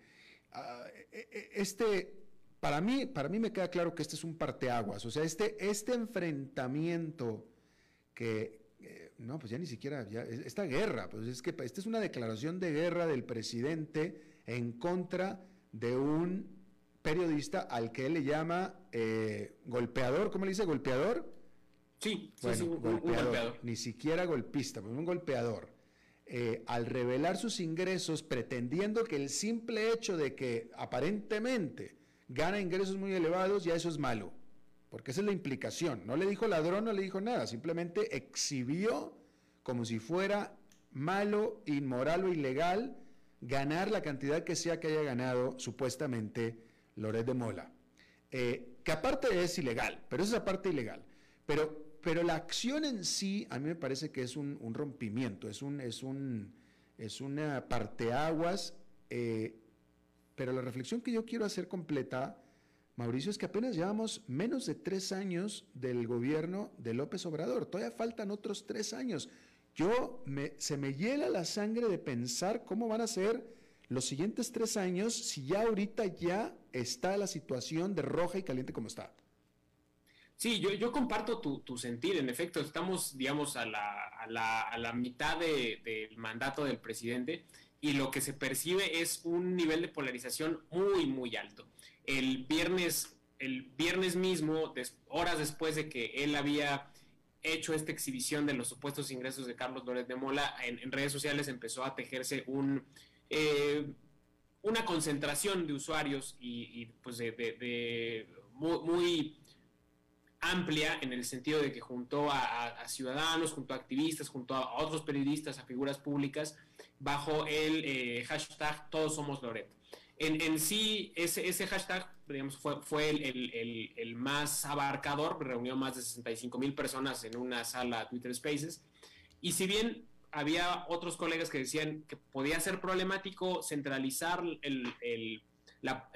Speaker 2: ah, e, e, este, para mí, para mí me queda claro que este es un parteaguas, o sea, este, este enfrentamiento que, eh, no, pues ya ni siquiera, esta guerra, pues es que esta es una declaración de guerra del presidente en contra de un periodista al que él le llama eh, golpeador, ¿cómo le dice? ¿Golpeador?
Speaker 4: Sí, un, golpeador,
Speaker 2: Ni siquiera golpista, pues un golpeador. Eh, al revelar sus ingresos, pretendiendo que el simple hecho de que aparentemente gana ingresos muy elevados, ya eso es malo. Porque esa es la implicación. No le dijo ladrón, no le dijo nada, simplemente exhibió como si fuera malo, inmoral o ilegal ganar la cantidad que sea que haya ganado supuestamente Loret de Mola. Eh, que aparte es ilegal, pero esa es parte ilegal. Pero pero la acción en sí, a mí me parece que es un, rompimiento, es, un, es, un, es una parteaguas, eh, pero la reflexión que yo quiero hacer completa, Mauricio, es que apenas llevamos menos de tres años del gobierno de López Obrador, todavía faltan otros tres años. Yo me, se me hiela la sangre de pensar cómo van a ser los siguientes tres años si ya ahorita ya está la situación de roja y caliente como está.
Speaker 4: Sí, yo, yo comparto tu, tu, sentir. En efecto, estamos, digamos, a la, a la, a la mitad del mandato del presidente y lo que se percibe es un nivel de polarización muy, muy alto. El viernes el viernes mismo, horas después de que él había hecho esta exhibición de los supuestos ingresos de Carlos Loret de Mola, en, redes sociales empezó a tejerse un, eh, una concentración de usuarios y, pues de, muy, amplia en el sentido de que juntó a, ciudadanos, junto a activistas, junto a otros periodistas, a figuras públicas, bajo el eh, hashtag Todos Somos Loret. En, sí, ese, ese hashtag digamos, fue, fue el, más abarcador, reunió más de 65 mil personas en una sala Twitter Spaces. Y si bien había otros colegas que decían que podía ser problemático centralizar la,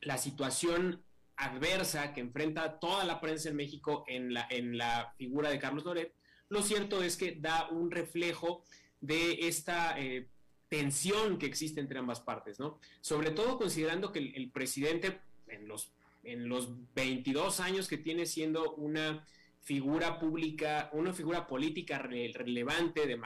Speaker 4: la, situación adversa que enfrenta toda la prensa en México en la, en la figura de Carlos Loret, lo cierto es que da un reflejo de esta eh, tensión que existe entre ambas partes, ¿no? Sobre todo considerando que el, presidente en los, en los 22 años que tiene siendo una figura pública, una figura política relevante de,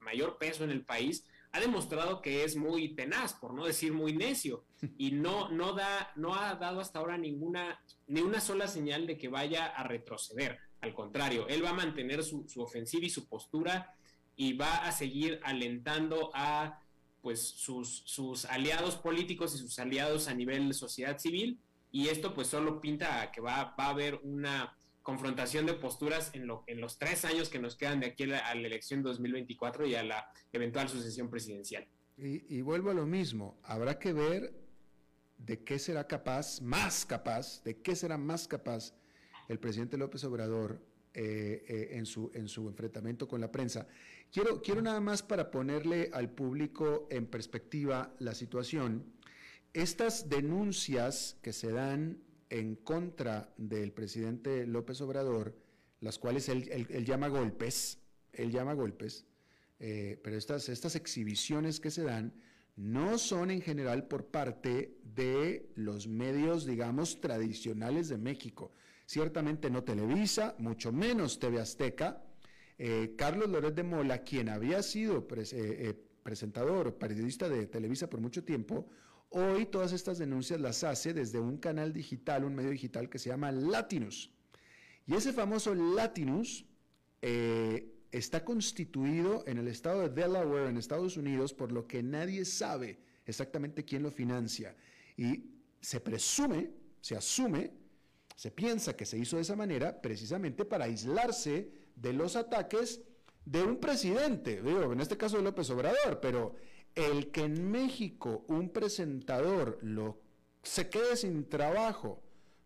Speaker 4: mayor peso en el país, ha demostrado que es muy tenaz, por no decir muy necio, y no, no, da, no ha dado hasta ahora ninguna, ni una sola señal de que vaya a retroceder. Al contrario, él va a mantener su, su ofensiva y su postura y va a seguir alentando a pues sus, sus aliados políticos y sus aliados a nivel sociedad civil y esto pues solo pinta a que va, va a haber una confrontación de posturas en, lo, en los tres años que nos quedan de aquí a la, elección 2024 y a la eventual sucesión presidencial.
Speaker 2: Y, vuelvo a lo mismo, habrá que ver de qué será capaz, más capaz, de qué será más capaz el presidente López Obrador eh, eh, en, su, en su enfrentamiento con la prensa. Quiero nada más para ponerle al público en perspectiva la situación. Estas denuncias que se dan en contra del presidente López Obrador, las cuales él, llama golpes, él llama golpes, eh, pero estas, estas exhibiciones que se dan no son en general por parte de los medios, digamos, tradicionales de México ciertamente no Televisa, mucho menos TV Azteca. Eh, Carlos Loret de Mola, quien había sido eh, eh, presentador, periodista de Televisa por mucho tiempo, hoy todas estas denuncias las hace desde un canal digital, un medio digital que se llama Latinus. Y ese famoso Latinus está constituido en el estado de Delaware, en Estados Unidos, por lo que nadie sabe exactamente quién lo financia. Y se presume, se asume se piensa que se hizo de esa manera precisamente para aislarse de los ataques de un presidente, digo, en este caso de López Obrador, pero el que en México un presentador lo, se quede sin trabajo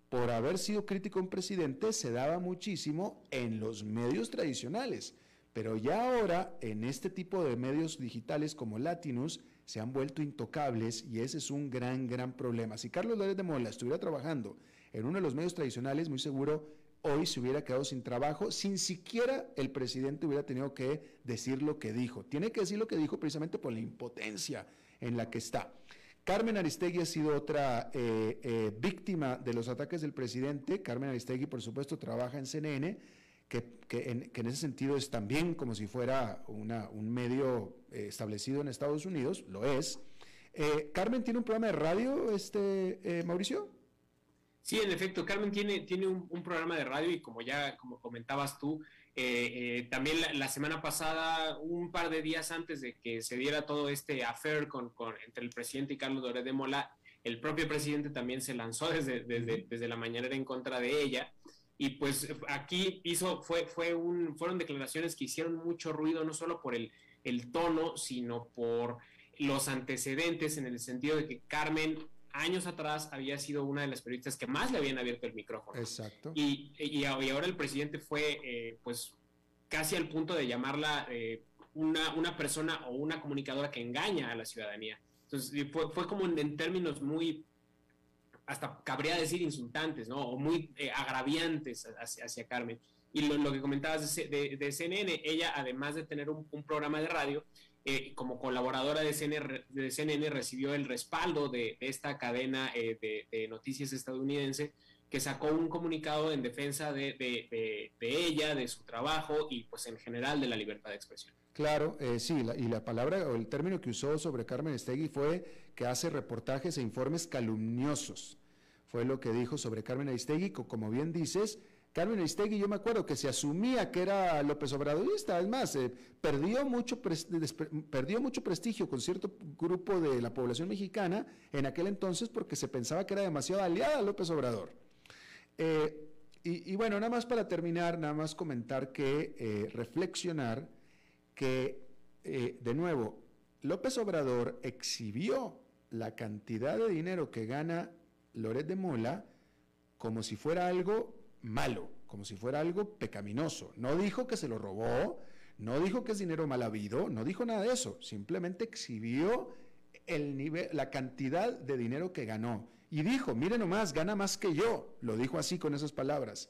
Speaker 2: por haber sido crítico a un presidente se daba muchísimo en los medios tradicionales, pero ya ahora en este tipo de medios digitales como Latinus se han vuelto intocables y ese es un gran, gran problema. Si Carlos López de Mola estuviera trabajando en uno de los medios tradicionales, muy seguro hoy se hubiera quedado sin trabajo, sin siquiera el presidente hubiera tenido que decir lo que dijo. Tiene que decir lo que dijo precisamente por la impotencia en la que está. Carmen Aristegui ha sido otra eh, eh, víctima de los ataques del presidente. Carmen Aristegui, por supuesto, trabaja en CNN, que, en, ese sentido es también como si fuera un medio eh, establecido en Estados Unidos, lo es. Carmen tiene un programa de radio, este, Mauricio.
Speaker 4: Sí, en efecto, Carmen tiene, tiene un, programa de radio y como ya como comentabas tú, eh, eh, también la, semana pasada, un par de días antes de que se diera todo este affair con, entre el presidente y Carlos Doré de Mola, el propio presidente también se lanzó desde, desde, desde la mañanera en contra de ella. Y pues aquí hizo, fue, fue un, fueron declaraciones que hicieron mucho ruido, no solo por el, el tono, sino por los antecedentes, en el sentido de que Carmen años atrás había sido una de las periodistas que más le habían abierto el micrófono.
Speaker 2: Exacto.
Speaker 4: Y, y, ahora el presidente fue, eh, pues, casi al punto de llamarla eh, una, una, persona o una comunicadora que engaña a la ciudadanía. Entonces, fue, fue como en, términos muy, hasta cabría decir insultantes, ¿no? O muy eh, agraviantes hacia, hacia, Carmen. Y lo, que comentabas de, de, CNN, ella, además de tener un, un programa de radio, eh, como colaboradora de CNN, recibió el respaldo de, esta cadena eh, de, noticias estadounidense que sacó un comunicado en defensa de, ella, de su trabajo y pues en general de la libertad de expresión.
Speaker 2: Claro, eh, sí, y la palabra o el término que usó sobre Carmen Estegui fue que hace reportajes e informes calumniosos fue lo que dijo sobre Carmen Aristegui, como bien dices, Carmen Aristegui, yo me acuerdo que se asumía que era López Obradorista, es más, eh, perdió, mucho perdió mucho prestigio con cierto grupo de la población mexicana en aquel entonces porque se pensaba que era demasiado aliada a López Obrador. Eh, y, bueno, nada más para terminar, nada más comentar que eh, reflexionar que, de nuevo, López Obrador exhibió la cantidad de dinero que gana Loret de Mola como si fuera algo malo, como si fuera algo pecaminoso. No dijo que se lo robó, no dijo que es dinero mal habido, no dijo nada de eso, simplemente exhibió el nivel, la cantidad de dinero que ganó. Y dijo, mire nomás, gana más que yo, lo dijo así con esas palabras,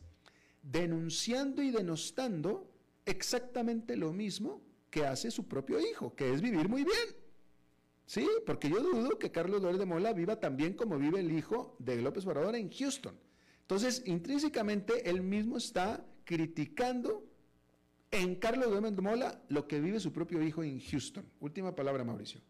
Speaker 2: denunciando y denostando exactamente lo mismo que hace su propio hijo, que es vivir muy bien. Sí, porque yo dudo que Carlos López de Mola viva tan bien como vive el hijo de López Obrador en Houston. Entonces, intrínsecamente, él mismo está criticando en Carlos Gómez Mola lo que vive su propio hijo en Houston. Última palabra, Mauricio.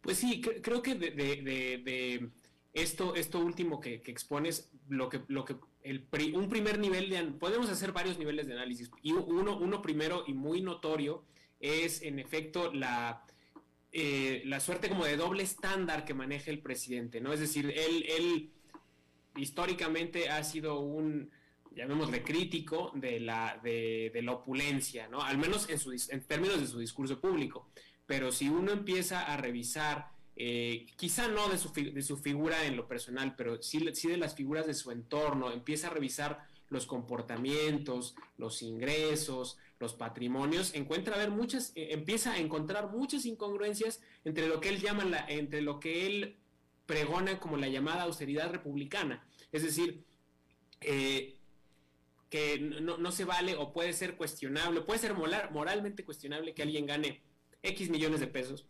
Speaker 4: Pues sí, creo que de, esto, esto último que, expones, lo que, lo que el, un primer nivel de podemos hacer varios niveles de análisis. Y uno, uno primero y muy notorio es en efecto la, eh, la suerte como de doble estándar que maneja el presidente, ¿no? Es decir, él, él históricamente ha sido un, llamémosle crítico de la, de, la opulencia, ¿no? Al menos en, términos de su discurso público. Pero si uno empieza a revisar, eh, quizá no de su, de su, figura en lo personal, pero sí, sí de las figuras de su entorno, empieza a revisar los comportamientos, los ingresos, los patrimonios, encuentra a ver muchas, eh, empieza a encontrar muchas incongruencias entre lo que él llama la, entre lo que él pregona como la llamada austeridad republicana. Es decir, eh, que no, se vale o puede ser cuestionable, puede ser moralmente cuestionable que alguien gane X millones de pesos,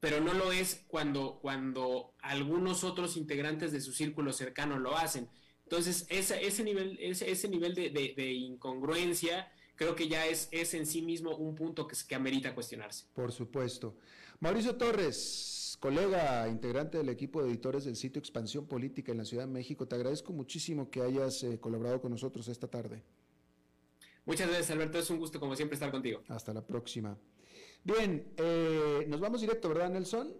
Speaker 4: pero no lo es cuando, cuando algunos otros integrantes de su círculo cercano lo hacen. Entonces, ese, nivel, ese, ese nivel de, incongruencia creo que ya es, es en sí mismo un punto que, que amerita cuestionarse.
Speaker 2: Por supuesto. Mauricio Torres, colega, integrante del equipo de editores del sitio Expansión Política en la Ciudad de México, te agradezco muchísimo que hayas eh, colaborado con nosotros esta tarde.
Speaker 4: Muchas gracias, Alberto. Es un gusto, como siempre, estar contigo.
Speaker 2: Hasta la próxima. Bien, eh, nos vamos directo, ¿verdad, Nelson?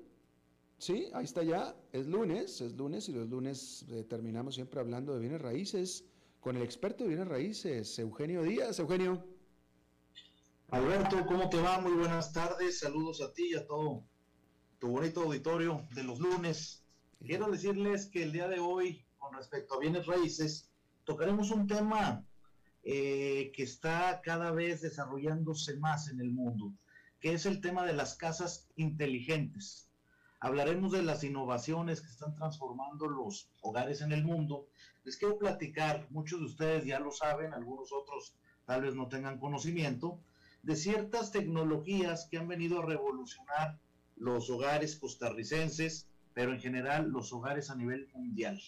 Speaker 2: Sí, ahí está ya. Es lunes, es lunes y los lunes eh, terminamos siempre hablando de bienes raíces con el experto de bienes raíces, Eugenio Díaz. Eugenio.
Speaker 5: Alberto, ¿cómo te va? Muy buenas tardes. Saludos a ti y a todo tu bonito auditorio de los lunes. Quiero decirles que el día de hoy, con respecto a bienes raíces, tocaremos un tema eh, que está cada vez desarrollándose más en el mundo, que es el tema de las casas inteligentes. Hablaremos de las innovaciones que están transformando los hogares en el mundo. Les quiero platicar, muchos de ustedes ya lo saben, algunos otros tal vez no tengan conocimiento, de ciertas tecnologías que han venido a revolucionar los hogares costarricenses, pero en general los hogares a nivel mundial.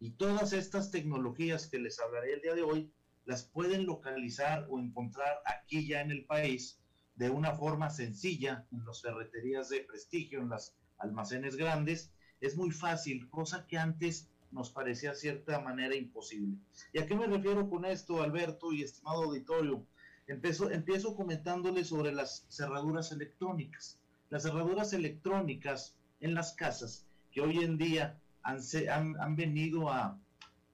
Speaker 5: Y todas estas tecnologías que les hablaré el día de hoy las pueden localizar o encontrar aquí ya en el país de una forma sencilla en las ferreterías de prestigio, en las almacenes grandes. Es muy fácil, cosa que antes nos parecía cierta manera imposible. ¿Y a qué me refiero con esto, Alberto y estimado auditorio? Empiezo, empiezo comentándoles sobre las cerraduras electrónicas las cerraduras electrónicas en las casas que hoy en día han, han, venido a,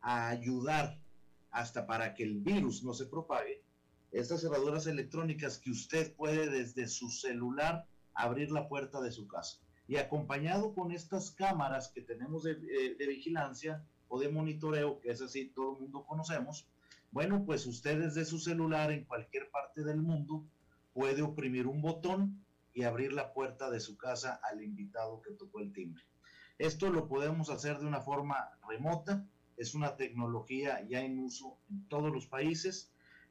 Speaker 5: a, ayudar hasta para que el virus no se propague. Estas cerraduras electrónicas que usted puede desde su celular abrir la puerta de su casa. Y acompañado con estas cámaras que tenemos de, de vigilancia o de monitoreo, que es así, todo el mundo conocemos, bueno, pues usted desde su celular en cualquier parte del mundo puede oprimir un botón y abrir la puerta de su casa al invitado que tocó el timbre. Esto lo podemos hacer de una forma remota, es una tecnología ya en uso en todos los países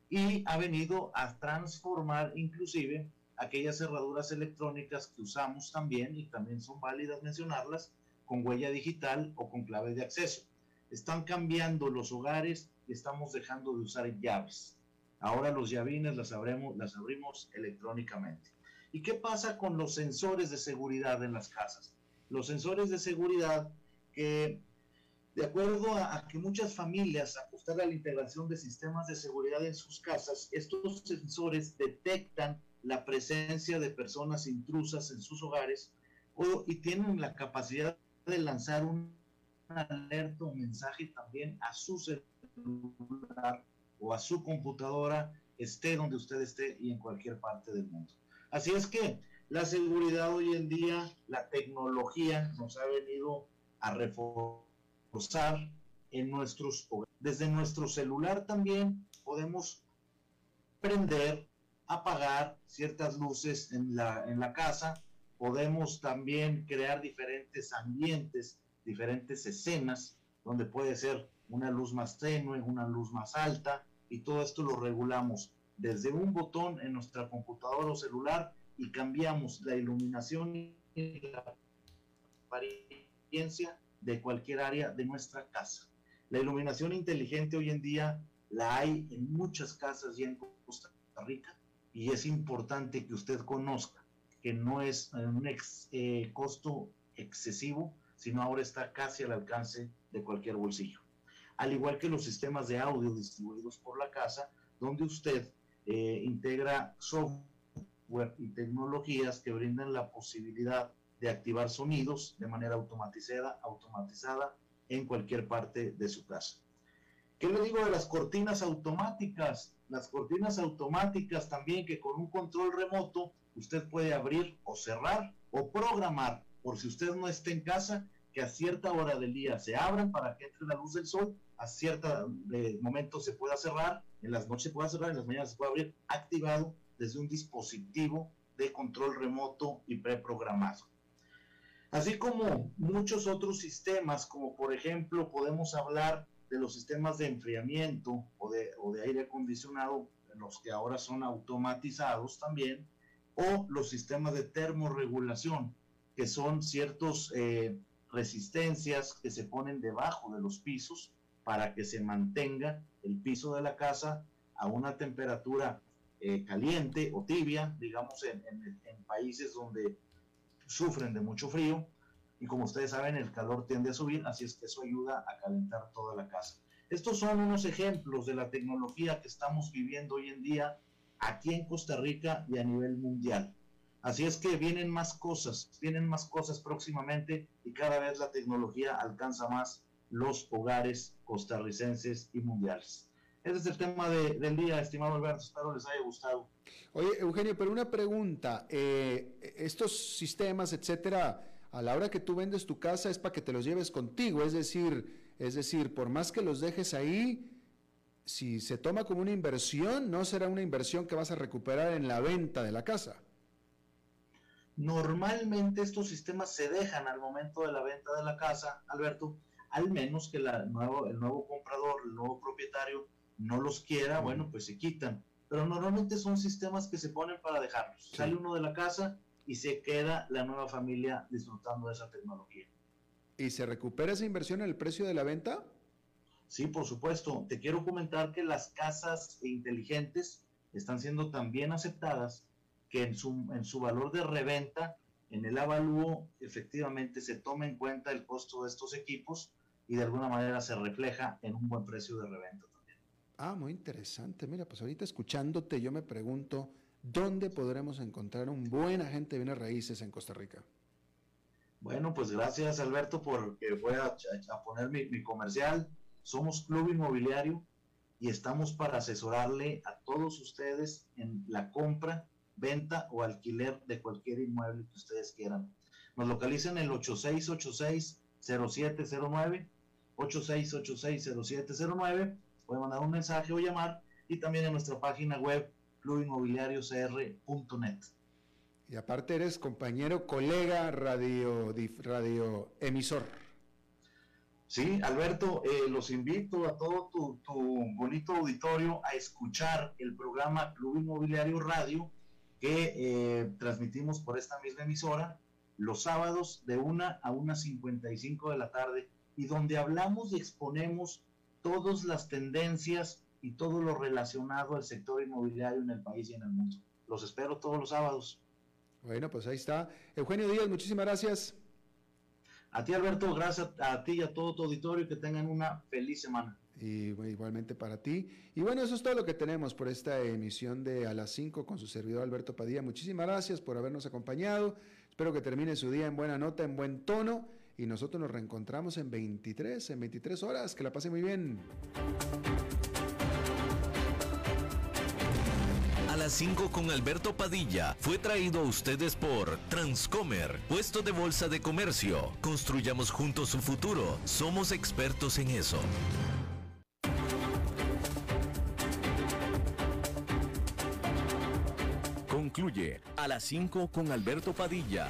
Speaker 5: y ha venido a transformar inclusive aquellas cerraduras electrónicas que usamos también y también son válidas mencionarlas con huella digital o con clave de acceso. Están cambiando los hogares y estamos dejando de usar llaves. Ahora los llavines las, las abrimos electrónicamente. ¿Y qué pasa con los sensores de seguridad en las casas? Los sensores de seguridad que De acuerdo a, que muchas familias apostan a la integración de sistemas de seguridad en sus casas, estos sensores detectan la presencia de personas intrusas en sus hogares o, y tienen la capacidad de lanzar un alerta o mensaje también a su celular o a su computadora, esté donde usted esté y en cualquier parte del mundo. Así es que la seguridad hoy en día, la tecnología nos ha venido a reforzar en nuestros Desde nuestro celular también podemos prender, apagar ciertas luces en la, en la casa, podemos también crear diferentes ambientes, diferentes escenas, donde puede ser una luz más tenue, una luz más alta, y todo esto lo regulamos desde un botón en nuestra computadora o celular y cambiamos la iluminación y la apariencia de cualquier área de nuestra casa. La iluminación inteligente hoy en día la hay en muchas casas y en Costa Rica y es importante que usted conozca que no es un eh, costo excesivo, sino ahora está casi al alcance de cualquier bolsillo. Al igual que los sistemas de audio distribuidos por la casa, donde usted eh, integra software y tecnologías que brindan la posibilidad de activar sonidos de manera automatizada, automatizada en cualquier parte de su casa. ¿Qué le digo de las cortinas automáticas? Las cortinas automáticas también que con un control remoto usted puede abrir o cerrar o programar por si usted no está en casa que a cierta hora del día se abran para que entre la luz del sol, a cierto eh, momento se pueda cerrar, en las noches se pueda cerrar, en las mañanas se puede abrir, activado desde un dispositivo de control remoto y preprogramado. Así como muchos otros sistemas, como por ejemplo podemos hablar de los sistemas de enfriamiento o de, o de aire acondicionado, los que ahora son automatizados también, o los sistemas de termorregulación, que son ciertas eh, resistencias que se ponen debajo de los pisos para que se mantenga el piso de la casa a una temperatura eh, caliente o tibia, digamos, en, en países donde sufren de mucho frío y como ustedes saben el calor tiende a subir, así es que eso ayuda a calentar toda la casa. Estos son unos ejemplos de la tecnología que estamos viviendo hoy en día aquí en Costa Rica y a nivel mundial. Así es que vienen más cosas, vienen más cosas próximamente y cada vez la tecnología alcanza más los hogares costarricenses y mundiales. Ese es el tema del día, estimado Alberto. Espero les haya gustado.
Speaker 2: Oye, Eugenio, pero una pregunta. Eh, estos sistemas, etcétera, a la hora que tú vendes tu casa es para que te los lleves contigo. Es decir, es decir, por más que los dejes ahí, si se toma como una inversión, no será una inversión que vas a recuperar en la venta de la casa.
Speaker 5: Normalmente estos sistemas se dejan al momento de la venta de la casa, Alberto, al menos que la, nuevo, el nuevo comprador, el nuevo propietario no los quiera, bueno, pues se quitan. Pero normalmente son sistemas que se ponen para dejarlos. Sale uno de la casa y se queda la nueva familia disfrutando de esa tecnología.
Speaker 2: ¿Y se recupera esa inversión en el precio de la venta?
Speaker 5: Sí, por supuesto. Te quiero comentar que las casas inteligentes están siendo tan bien aceptadas que en su, en su valor de reventa, en el avalúo, efectivamente se toma en cuenta el costo de estos equipos y de alguna manera se refleja en un buen precio de reventa.
Speaker 2: Ah, muy interesante. Mira, pues ahorita escuchándote yo me pregunto, ¿dónde podremos encontrar un buen agente de bienes raíces en Costa Rica?
Speaker 5: Bueno, pues gracias Alberto por que voy a, poner mi, mi, comercial. Somos Club Inmobiliario y estamos para asesorarle a todos ustedes en la compra, venta o alquiler de cualquier inmueble que ustedes quieran. Nos localizan en el 8686-0709, 8686-0709 pueden mandar un mensaje o llamar y también en nuestra página web clubinmobiliariocr.net.
Speaker 2: Y aparte eres compañero, colega, radio, radio emisor.
Speaker 5: Sí, Alberto, eh, los invito a todo tu, bonito auditorio a escuchar el programa Club Inmobiliario Radio que eh, transmitimos por esta misma emisora los sábados de 1 a 1.55 de la tarde y donde hablamos y exponemos todas las tendencias y todo lo relacionado al sector inmobiliario en el país y en el mundo. Los espero todos los sábados.
Speaker 2: Bueno, pues ahí está. Eugenio Díaz, muchísimas gracias.
Speaker 5: A ti, Alberto, gracias a ti y a todo tu auditorio, que tengan una feliz semana.
Speaker 2: Y igualmente para ti. Y bueno, eso es todo lo que tenemos por esta emisión de A las 5 con su servidor Alberto Padilla. Muchísimas gracias por habernos acompañado. Espero que termine su día en buena nota, en buen tono. Y nosotros nos reencontramos en 23, en 23 horas. Que la pase muy bien.
Speaker 1: A las 5 con Alberto Padilla fue traído a ustedes por Transcomer, puesto de bolsa de comercio. Construyamos juntos su futuro. Somos expertos en eso. Concluye a las 5 con Alberto Padilla.